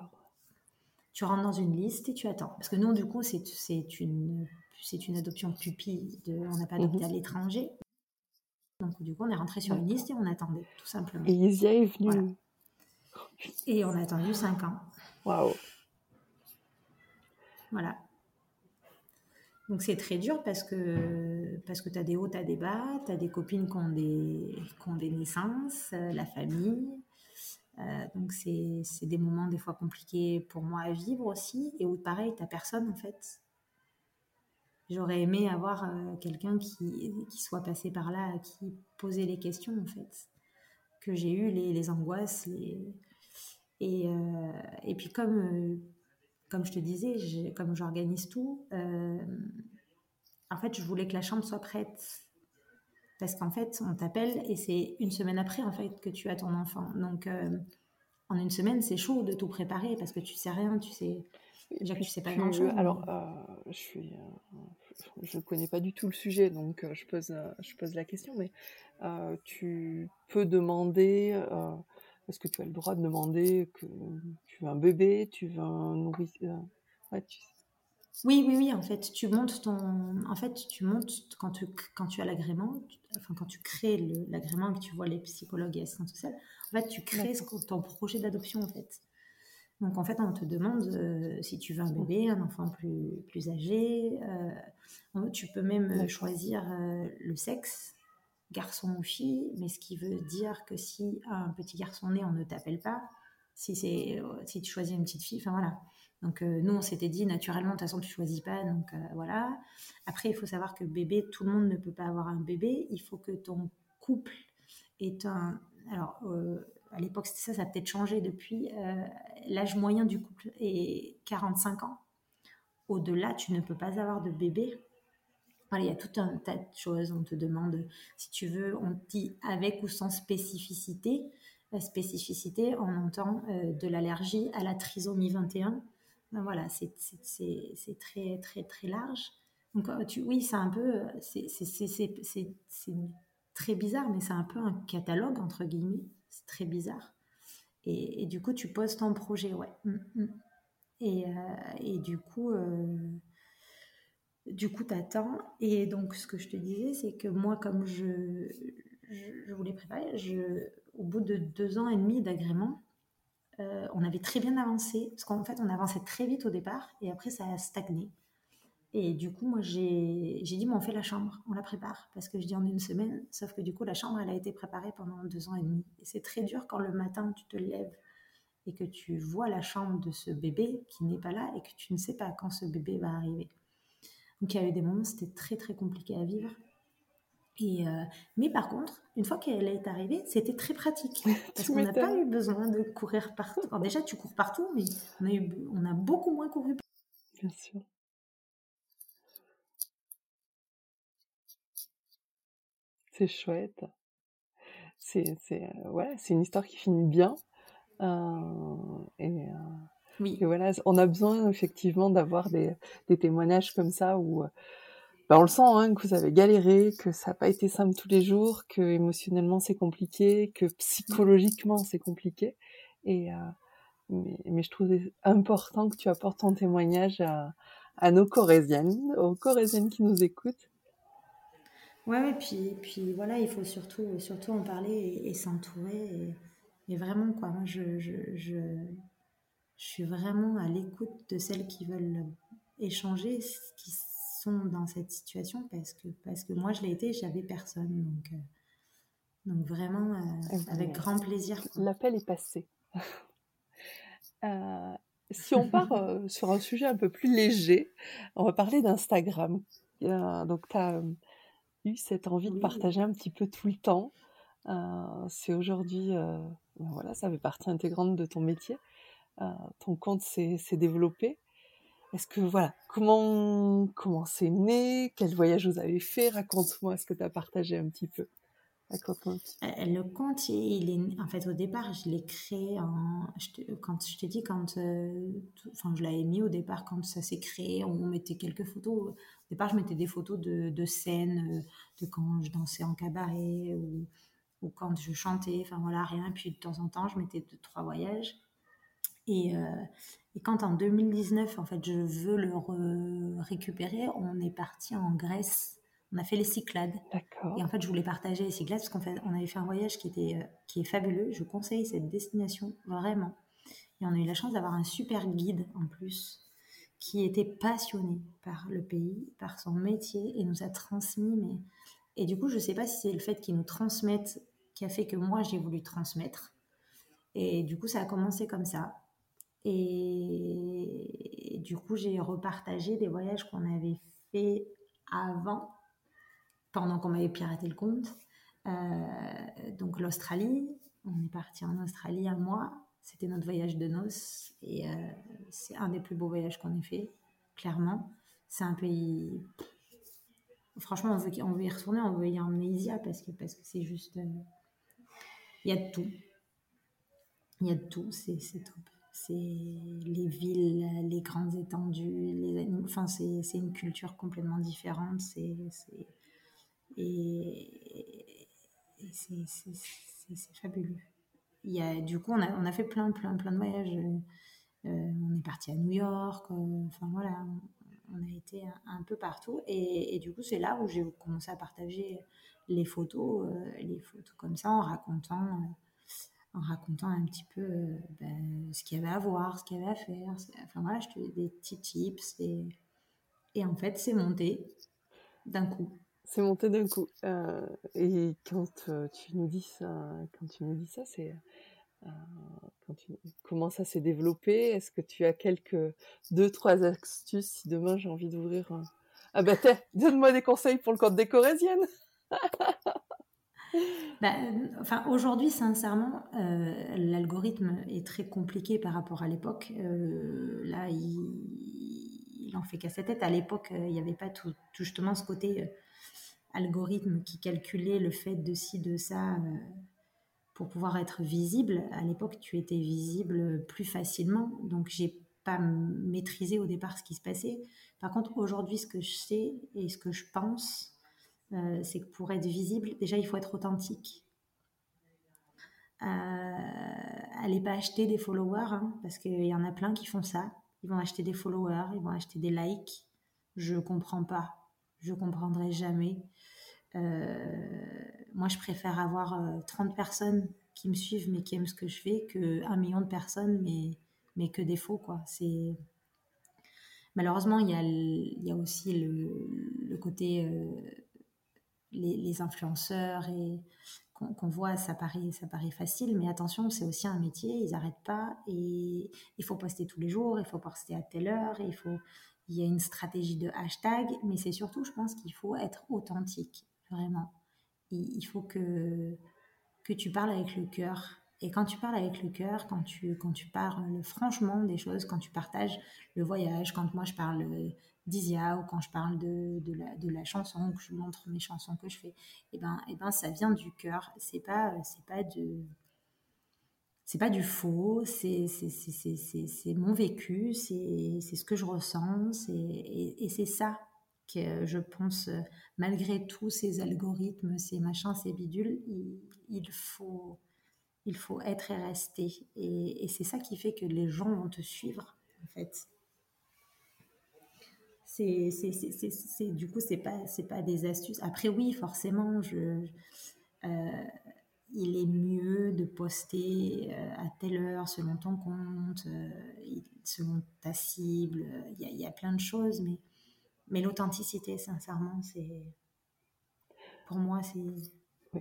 Tu rentres dans une liste et tu attends. Parce que nous, du coup, c'est une, une adoption pupille. De, on n'a pas adopté à mhm. l'étranger. Donc, du coup, on est rentré sur une liste et on attendait, tout simplement. Et Isia est venue. Et on a attendu 5 ans. Waouh! Voilà. Donc c'est très dur parce que, parce que tu as des hauts, tu as des bas, tu as des copines qui ont des, qui ont des naissances, euh, la famille. Euh, donc c'est des moments des fois compliqués pour moi à vivre aussi. Et où pareil, tu personne en fait. J'aurais aimé avoir euh, quelqu'un qui, qui, soit passé par là, qui posait les questions en fait. Que j'ai eu les, les, angoisses. Les... Et, euh, et puis comme, euh, comme je te disais, comme j'organise tout, en fait je voulais que la chambre soit prête. Parce qu'en fait on t'appelle et c'est une semaine après en fait que tu as ton enfant. Donc en une semaine c'est chaud de tout préparer parce que tu sais rien, tu sais Tu sais pas grand chose. Alors, je suis, je ne connais pas du tout le sujet, donc euh, je, pose, euh, je pose la question, mais euh, tu peux demander, est-ce que tu as le droit de demander que tu veux un bébé, tu veux un nourrisson Oui, oui, oui, en fait, tu montes ton... En fait, tu montes quand tu, quand tu as l'agrément, enfin, quand tu crées l'agrément et que tu vois les psychologues et assistantes sociales, en fait, tu crées ton projet d'adoption, en fait. Donc en fait, on te demande euh, si tu veux un bébé, un enfant plus, plus âgé. Euh, tu peux même choisir euh, le sexe, garçon ou fille, mais ce qui veut dire que si un petit garçon naît, on ne t'appelle pas. Si, c'est, si tu choisis une petite fille, enfin voilà. Donc nous, on s'était dit naturellement, de toute façon, tu choisis pas, donc voilà. Après, il faut savoir que bébé, tout le monde ne peut pas avoir un bébé. Il faut que ton couple ait un... Alors, à l'époque, ça, ça a peut-être changé depuis. Euh, l'âge moyen du couple est 45 ans. Au-delà, tu ne peux pas avoir de bébé. il y a tout un tas de choses. On te demande si tu veux, on te dit avec ou sans spécificité. La spécificité, on entend euh, de l'allergie à la trisomie 21. Ben voilà, c'est très, très, très large. Donc, euh, tu, oui, c'est un peu. C'est très bizarre, mais c'est un peu un catalogue, entre guillemets c'est très bizarre. Et, du coup, tu poses ton projet, ouais. Mm, mm. Et, euh, et, du coup, euh, du coup, t'attends. Et donc, ce que je te disais, c'est que moi, comme je, je, voulais préparer, au bout de deux ans et demi d'agrément, euh, on avait très bien avancé, parce qu'en fait, on avançait très vite au départ, et après, ça a stagné. Et du coup, moi, j'ai dit, on fait la chambre, on la prépare. Parce que je dis en une semaine, sauf que du coup, la chambre, elle a été préparée pendant deux ans et demi. Et c'est très dur quand le matin, tu te lèves et que tu vois la chambre de ce bébé qui n'est pas là et que tu ne sais pas quand ce bébé va arriver. Donc, il y a eu des moments, c'était très, très compliqué à vivre. Et euh, mais par contre, une fois qu'elle est arrivée, c'était très pratique. Parce qu'on n'a pas eu besoin de courir partout. Alors déjà, tu cours partout, mais on a, eu, on a beaucoup moins couru. Bien sûr. C'est chouette. C'est c'est, euh, c'est une histoire qui finit bien, euh, et euh, Oui. et voilà, on a besoin effectivement d'avoir des des témoignages comme ça où, bah, on le sent, hein, que vous avez galéré, que ça n'a pas été simple tous les jours, que émotionnellement c'est compliqué, que psychologiquement c'est compliqué et mais mais je trouve important que tu apportes ton témoignage à à nos Corésiennes, aux Corésiennes qui nous écoutent Ouais, et puis, puis voilà, il faut surtout, surtout en parler et, s'entourer. Et, vraiment, quoi, moi, je, je, je, je suis vraiment à l'écoute de celles qui veulent échanger, qui sont dans cette situation, parce que, parce que moi, je l'ai été, j'avais personne. Donc, euh, donc vraiment, euh, avec grand plaisir. L'appel est passé. Euh, si on part sur un sujet un peu plus léger, on va parler d'Instagram. donc, tu as eu cette envie de partager un petit peu tout le temps. Euh, c'est aujourd'hui, euh, ben voilà, ça fait partie intégrante de ton métier. Euh, ton compte s'est développé. Est-ce que voilà, comment comment c'est né? Quel voyage vous avez fait? Raconte-moi ce que tu as partagé un petit peu. Euh, le compte, il est, en fait, au départ, je l'ai créé en, quand je t'ai dit, quand, euh, je l'avais mis au départ quand ça s'est créé, on mettait quelques photos. Au départ, je mettais des photos de, de scènes, euh, de quand je dansais en cabaret ou, ou quand je chantais, enfin voilà, rien. Puis de temps en temps, je mettais deux, trois voyages. Et, et, quand en 2019, en fait, je veux le récupérer, on est parti en Grèce on a fait les Cyclades. Et en fait, je voulais partager les Cyclades parce qu'on fait, on avait fait un voyage qui était euh, qui est fabuleux. Je conseille cette destination vraiment. Et on a eu la chance d'avoir un super guide en plus qui était passionné par le pays, par son métier et nous a transmis. Mais et du coup, je sais pas si c'est le fait qu'il nous transmette qui a fait que moi j'ai voulu transmettre. Et du coup, ça a commencé comme ça. Et, et du coup, j'ai repartagé des voyages qu'on avait fait avant pendant qu'on m'avait piraté le compte. Euh, donc l'Australie, on est parti en Australie un mois. C'était notre voyage de noces et euh, c'est un des plus beaux voyages qu'on ait fait, clairement. C'est un pays. Franchement, on veut, y retourner, on veut y emmener Isia parce que parce que c'est juste. Euh, il y a de tout. Il y a de tout, c'est top. C'est les villes, les grandes étendues, les animaux. Enfin, c'est une culture complètement différente. C'est et, c'est fabuleux. Il y a, du coup, on a, on a, fait plein, plein, plein de voyages. Euh, on est parti à New York. Euh, enfin voilà, on, a été un, peu partout. Et, du coup, c'est là où j'ai commencé à partager les photos, euh, les photos comme ça, en racontant, en racontant un petit peu ben, ce qu'il y avait à voir, ce qu'il y avait à faire. Enfin voilà, je te des petits tips. Et, et en fait, c'est monté d'un coup. C'est monté d'un coup. Euh, et quand euh, tu nous dis ça, quand tu nous dis ça, c'est euh, quand tu, comment ça s'est développé? Est-ce que tu as quelques deux trois astuces si demain j'ai envie d'ouvrir. Ah bah donne-moi des conseils pour le compte des Corésiennes. bah, enfin, aujourd'hui, sincèrement, l'algorithme est très compliqué par rapport à l'époque. là, il, il en fait qu'à sa tête. À l'époque, il n'y avait pas tout, justement ce côté algorithme qui calculait le fait de ci, de ça, euh, pour pouvoir être visible. À l'époque, tu étais visible plus facilement, donc j'ai pas maîtrisé au départ ce qui se passait. Par contre, aujourd'hui, ce que je sais et ce que je pense, euh, c'est que pour être visible, déjà, il faut être authentique. Euh, allez pas acheter des followers, hein, parce qu'il y en a plein qui font ça. Ils vont acheter des followers, ils vont acheter des likes. Je comprends pas. Je comprendrai jamais. Euh, moi, je préfère avoir 30 euh, personnes qui me suivent mais qui aiment ce que je fais que un million de personnes mais, mais que des faux, quoi. Malheureusement, il y a, y a aussi le, côté... Euh, les, influenceurs et qu'on voit, ça paraît, ça paraît facile, mais attention, c'est aussi un métier, ils n'arrêtent pas et il faut poster tous les jours, il faut poster à telle heure, il faut, il y a une stratégie de hashtag, mais c'est surtout, je pense qu'il faut être authentique vraiment. Il, faut que, que tu parles avec le cœur. Et quand tu parles avec le cœur, quand tu, quand tu parles franchement des choses, quand tu partages le voyage, quand moi je parle d'Isia ou quand je parle de, de, la, chanson, que je montre mes chansons que je fais, et eh ben, et eh ben ça vient du cœur. C'est pas, c'est pas de, c'est pas du faux, c'est mon vécu, c'est ce que je ressens, et, et c'est ça que je pense, malgré tous ces algorithmes, ces machins, ces bidules, il, faut, il faut être et rester. Et, c'est ça qui fait que les gens vont te suivre, en fait. du coup, c'est pas, pas des astuces. Après, oui, forcément, je, euh, il est mieux de poster euh, à telle heure selon ton compte, euh, selon ta cible. Il y, a, il y a plein de choses, mais, mais l'authenticité, sincèrement, c'est pour moi, c'est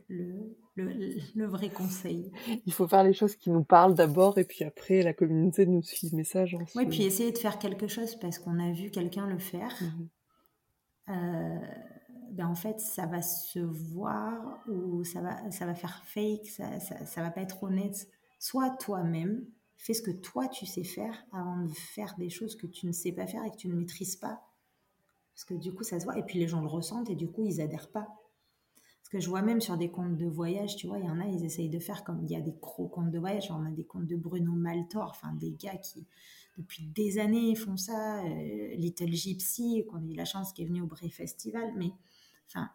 le, le, le, vrai conseil. Il faut faire les choses qui nous parlent d'abord et puis après la communauté nous suit le message. Oui, puis essayer de faire quelque chose parce qu'on a vu quelqu'un le faire. Mhm. Euh, ben en fait, ça va se voir ou ça va, ça va faire fake, ça, ça, ça va pas être honnête. Soit toi-même, fais ce que toi tu sais faire avant de faire des choses que tu ne sais pas faire et que tu ne maîtrises pas. Parce que du coup, ça se voit et puis les gens le ressentent et du coup, ils adhèrent pas. Parce que je vois même sur des comptes de voyage, tu vois, il y en a, ils essayent de faire comme il y a des gros comptes de voyage. On a des comptes de Bruno Maltor, enfin des gars qui, depuis des années, font ça. Euh, Little Gypsy, qu'on a eu la chance, qui est venu au Bray Festival. Mais, enfin,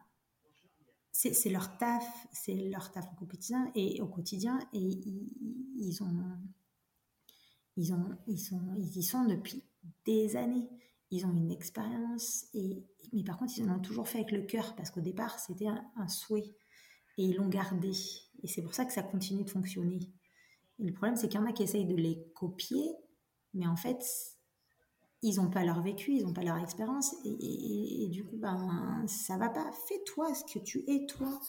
c'est leur taf, c'est leur taf au quotidien et au quotidien et ils, ont ils ont ils sont ils y sont depuis des années ils ont une expérience, et, mais par contre, ils l'ont toujours fait avec le cœur, parce qu'au départ, c'était un, souhait, et ils l'ont gardé. Et c'est pour ça que ça continue de fonctionner. Et le problème, c'est qu'il y en a qui essayent de les copier, mais en fait, ils n'ont pas leur vécu, ils n'ont pas leur expérience, et, du coup, ben, ça va pas. Fais-toi ce que tu es, toi.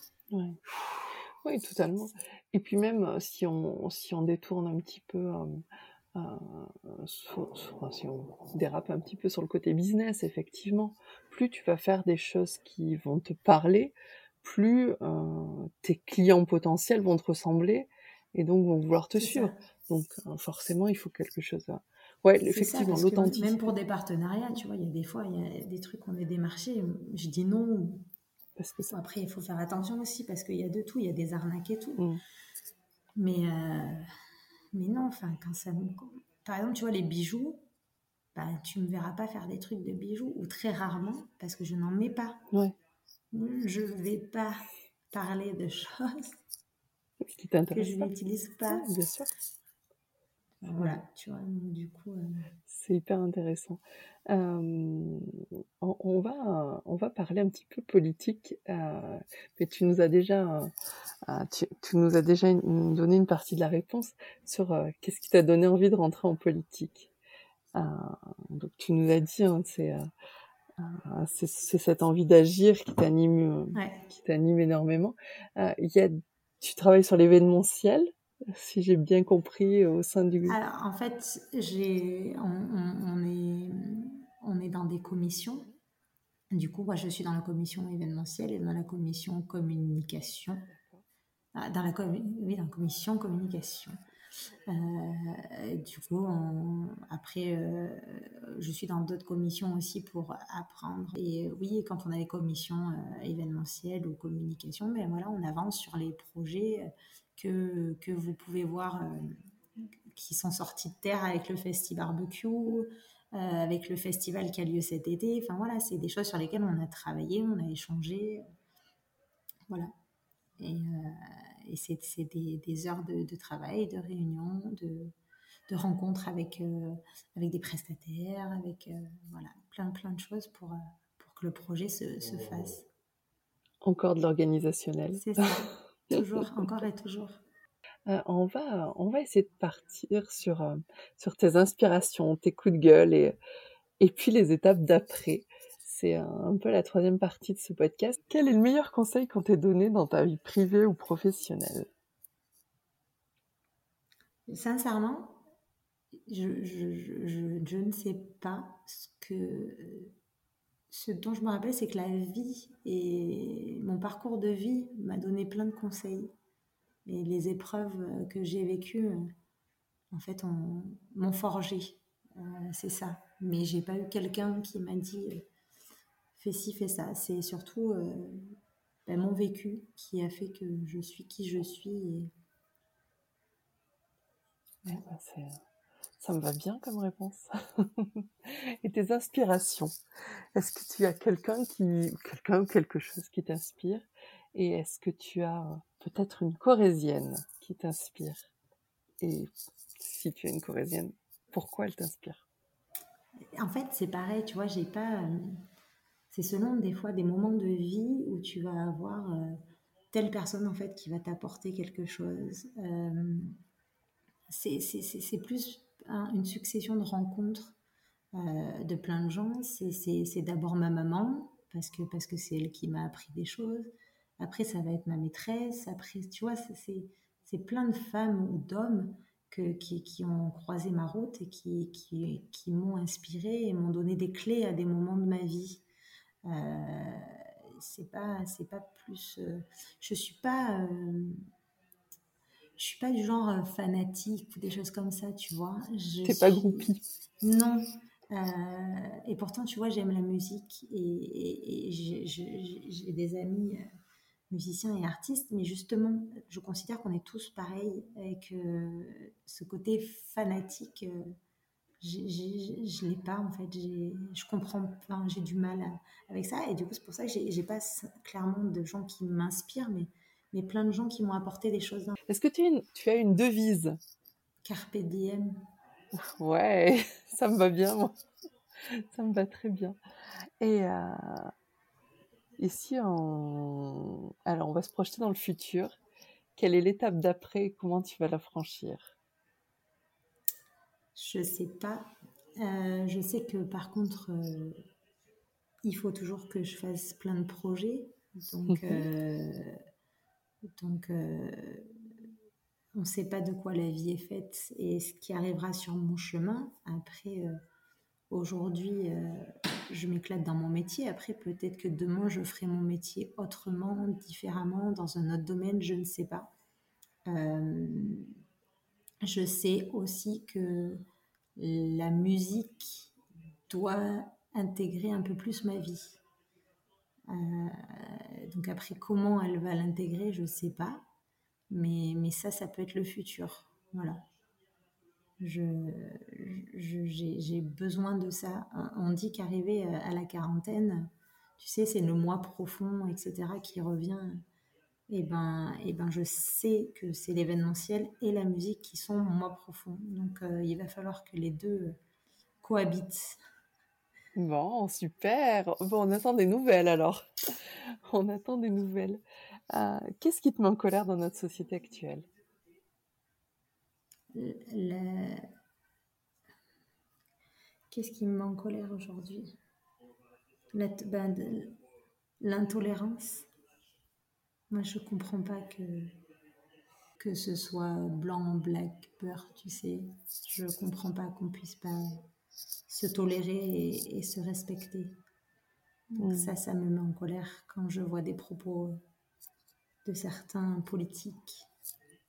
Oui, totalement. Et puis même, euh, si on, si on détourne un petit peu... Euh, euh, si on dérape un petit peu sur le côté business, effectivement, plus tu vas faire des choses qui vont te parler, plus euh, tes clients potentiels vont te ressembler et donc vont vouloir te suivre. Donc forcément, il faut quelque chose à... Ouais, effectivement, l'authenticité. Même pour des partenariats, tu vois, il y a des fois, il y a des trucs, on est démarché, je dis non. Parce que ça... Après, il faut faire attention aussi, parce qu'il y a de tout, il y a des arnaques et tout. Mmh. Mais... Mais non, enfin, quand ça Par exemple, tu vois, les bijoux, bah, tu me verras pas faire des trucs de bijoux, ou très rarement, parce que je n'en mets pas. Ouais. Je vais pas parler de choses que je n'utilise pas. bien sûr. Voilà, tu vois, du coup. Euh, C'est hyper intéressant. Euh, on, va, on va parler un petit peu politique, euh, mais tu nous as déjà, tu, nous as déjà donné une partie de la réponse sur qu'est-ce qui t'a donné envie de rentrer en politique. donc tu nous as dit, hein, c'est c'est cette envie d'agir qui t'anime, qui t'anime énormément. Il y a, tu travailles sur l'événementiel si j'ai bien compris, au sein du Alors, en fait, j'ai, on, est, on est dans des commissions. Du coup, moi, je suis dans la commission événementielle et dans la commission communication. Ah, dans la, oui, dans la commission communication. Euh, du coup, après, euh, je suis dans d'autres commissions aussi pour apprendre. Et oui, quand on a des commissions euh, événementielles ou communication, ben voilà, on avance sur les projets que, que vous pouvez voir qui sont sortis de terre avec le festival barbecue, avec le festival qui a lieu cet été. Enfin voilà, c'est des choses sur lesquelles on a travaillé, on a échangé. Voilà. Et, et c'est des, des, heures de, de, travail, de réunions, de, de rencontres avec, euh, avec des prestataires, avec euh, voilà, plein, plein de choses pour, euh, pour que le projet se, se fasse. Encore de l'organisationnel. C'est ça, toujours, encore et toujours. on, va, on va essayer de partir sur, sur tes inspirations, tes coups de gueule et, et puis les étapes d'après c'est un peu la troisième partie de ce podcast. Quel est le meilleur conseil qu'on t'ait donné dans ta vie privée ou professionnelle? Sincèrement, je, ne sais pas ce que... Ce dont je me rappelle, c'est que la vie et mon parcours de vie m'a donné plein de conseils. Et les épreuves que j'ai vécues, en fait, m'ont forgé. Euh, c'est ça. Mais j'ai pas eu quelqu'un qui m'a dit fais ci, fais ça. C'est surtout euh, ben, mon vécu qui a fait que je suis qui je suis. Ça me va bien comme réponse. et tes inspirations Est-ce que tu as quelqu'un qui, quelqu'un ou quelque chose qui t'inspire? Et est-ce que tu as peut-être une corésienne qui t'inspire? Et si tu es une corésienne, pourquoi elle t'inspire? En fait, c'est pareil, tu vois, j'ai pas. Euh, c'est selon des fois des moments de vie où tu vas avoir euh, telle personne en fait qui va t'apporter quelque chose. Euh, c'est plus une succession de rencontres de plein de gens. C'est d'abord ma maman parce que parce que c'est elle qui m'a appris des choses. Après, ça va être ma maîtresse. Après, tu vois, c'est plein de femmes ou d'hommes qui, qui, ont croisé ma route et qui, qui, qui m'ont inspiré et m'ont donné des clés à des moments de ma vie. Euh, c'est pas, c'est pas plus. Euh, je suis pas. Euh, je suis pas du genre euh, fanatique ou des choses comme ça, tu vois. T'es pas groupie. Non. et pourtant, tu vois, j'aime la musique et, et j'ai des amis musiciens et artistes, mais justement, je considère qu'on est tous pareils et que ce côté fanatique, euh, je ne l'ai pas en fait. Je comprends, enfin, j'ai du mal avec ça et du coup, c'est pour ça que j'ai pas clairement de gens qui m'inspirent, mais, mais plein de gens qui m'ont apporté des choses. Est-ce que tu, as une, tu as une devise? Carpe diem. Ouais, ça me va bien, moi. Ça me va très bien. Et. Euh, et si on... Alors, on va se projeter dans le futur. Quelle est l'étape d'après Comment tu vas la franchir? Je sais pas. Euh, je sais que par contre, euh, il faut toujours que je fasse plein de projets. Donc, mhm. euh, donc on ne sait pas de quoi la vie est faite et ce qui arrivera sur mon chemin. Après, aujourd'hui, je m'éclate dans mon métier. Après, peut-être que demain, je ferai mon métier autrement, différemment, dans un autre domaine, je ne sais pas. Euh, je sais aussi que la musique doit intégrer un peu plus ma vie. Euh, donc après, comment elle va l'intégrer, je ne sais pas. Mais, mais ça, ça peut être le futur. Voilà j'ai besoin de ça. On dit qu'arriver à la quarantaine, tu sais, c'est le moi profond, etc., qui revient. Et eh ben, et eh ben, je sais que c'est l'événementiel et la musique qui sont mon moi profond. Donc, euh, il va falloir que les deux cohabitent. Bon, super. On attend des nouvelles alors. on attend des nouvelles. Euh, qu'est-ce qui te met en colère dans notre société actuelle? Qu'est-ce qui me met en colère aujourd'hui? Ben, L'intolérance. Moi, je comprends pas que, que ce soit blanc, black, peur, tu sais. Je comprends pas qu'on puisse pas se tolérer et, se respecter. Donc hmm. ça, ça me met en colère quand je vois des propos de certains politiques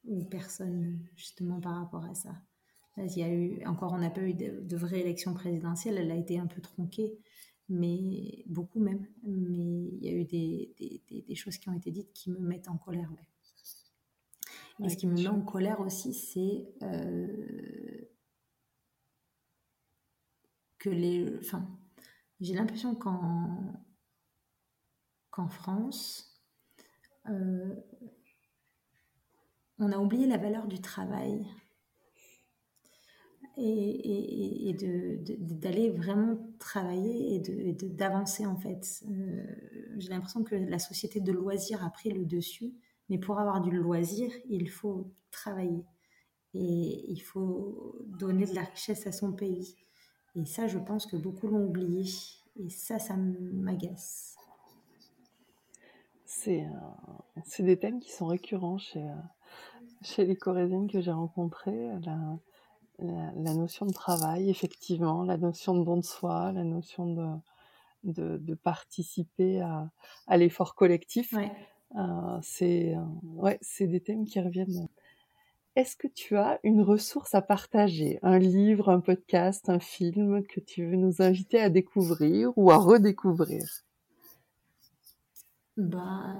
ou personne justement par rapport à ça. il y a eu, encore, on n'a pas eu de, vraie élection présidentielle, elle a été un peu tronquée, mais beaucoup même. Mais il y a eu des, des, des, choses qui ont été dites qui me mettent en colère. Et ce qui me met en colère aussi, c'est euh, que les. Enfin, j'ai l'impression qu'en qu'en France, euh, on a oublié la valeur du travail et, d'aller vraiment travailler et d'avancer en fait. Euh, j'ai l'impression que la société de loisirs a pris le dessus, mais pour avoir du loisir, il faut travailler et il faut donner de la richesse à son pays. Et ça, je pense que beaucoup l'ont oublié et ça, ça m'agace. C'est des thèmes qui sont récurrents chez, euh, chez les Corésiennes que j'ai rencontrées, la, la, notion de travail, effectivement, la notion de don de soi, la notion de, de, participer à, à l'effort collectif. Euh, c'est euh, ouais, c'est des thèmes qui reviennent. Est-ce que tu as une ressource à partager, un livre, un podcast, un film que tu veux nous inviter à découvrir ou à redécouvrir? Bah,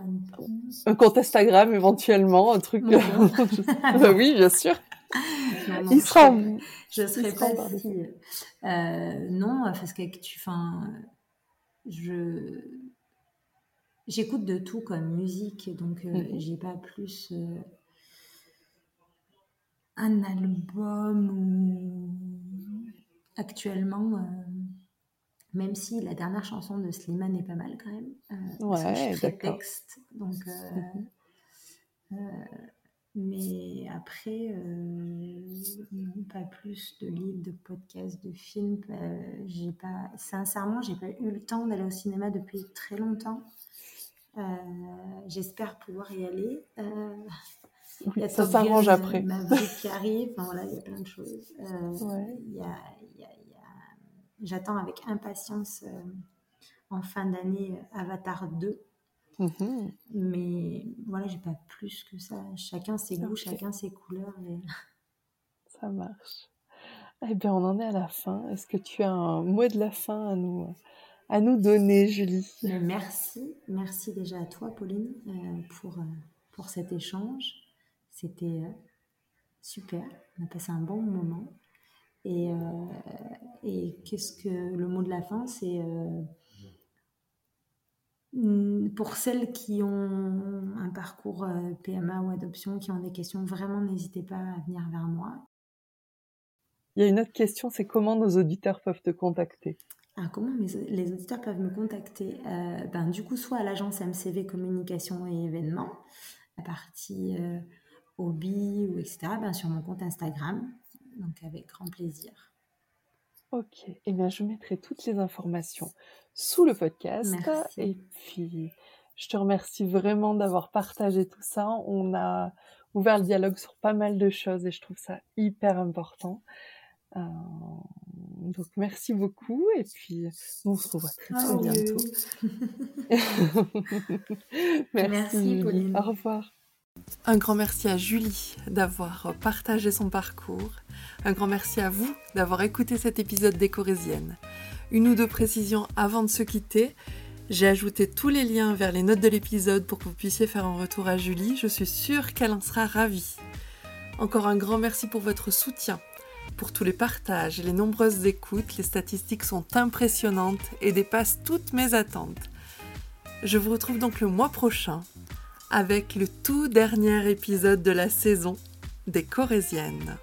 un compte Instagram éventuellement, un truc. bah oui, bien sûr. il sera. Je serais pas si. Euh, non, parce que tu, enfin, je j'écoute de tout comme musique, donc euh, mhm. j'ai pas plus euh, un album ou actuellement Même si la dernière chanson de Slimane est pas mal quand même. Euh, ouais, texte. Donc, mhm. euh, mais après, pas plus de livres, de podcasts, de films. j'ai pas, sincèrement, j'ai pas eu le temps d'aller au cinéma depuis très longtemps. J'espère pouvoir y aller. Ça s'arrange après. Ma vie qui arrive, enfin, voilà, il y a plein de choses. y a, j'attends avec impatience euh, en fin d'année euh, Avatar 2. Mhm. Mais voilà, j'ai pas plus que ça. Chacun ses goûts, chacun ses couleurs. Ça marche. Eh bien, on en est à la fin. Est-ce que tu as un mot de la fin à nous, à nous donner, Julie? Merci. Merci déjà à toi, Pauline, euh, pour, pour cet échange. C'était super. On a passé un bon moment. Et, euh, et qu'est-ce que le mot de la fin C'est euh, mm, pour celles qui ont un parcours euh, PMA ou adoption, qui ont des questions, vraiment n'hésitez pas à venir vers moi. Il y a une autre question, c'est comment nos auditeurs peuvent te contacter? Ah, comment les auditeurs peuvent me contacter? Ben, Du coup, soit à l'agence MCV Communication et Événements, la partie hobby ou etc., ben, sur mon compte Instagram, donc avec grand plaisir. Ok, et eh bien je mettrai toutes les informations sous le podcast. Merci. Et puis, je te remercie vraiment d'avoir partagé tout ça. On a ouvert le dialogue sur pas mal de choses et je trouve ça hyper important. Euh, donc merci beaucoup et puis on se revoit très très bientôt. merci, merci Pauline. Au revoir. Un grand merci à Julie d'avoir partagé son parcours. Un grand merci à vous d'avoir écouté cet épisode des Corésiennes. Une ou deux précisions avant de se quitter. J'ai ajouté tous les liens vers les notes de l'épisode pour que vous puissiez faire un retour à Julie. Je suis sûre qu'elle en sera ravie. Encore un grand merci pour votre soutien, pour tous les partages et les nombreuses écoutes. Les statistiques sont impressionnantes et dépassent toutes mes attentes. Je vous retrouve donc le mois prochain avec le tout dernier épisode de la saison des Corésiennes.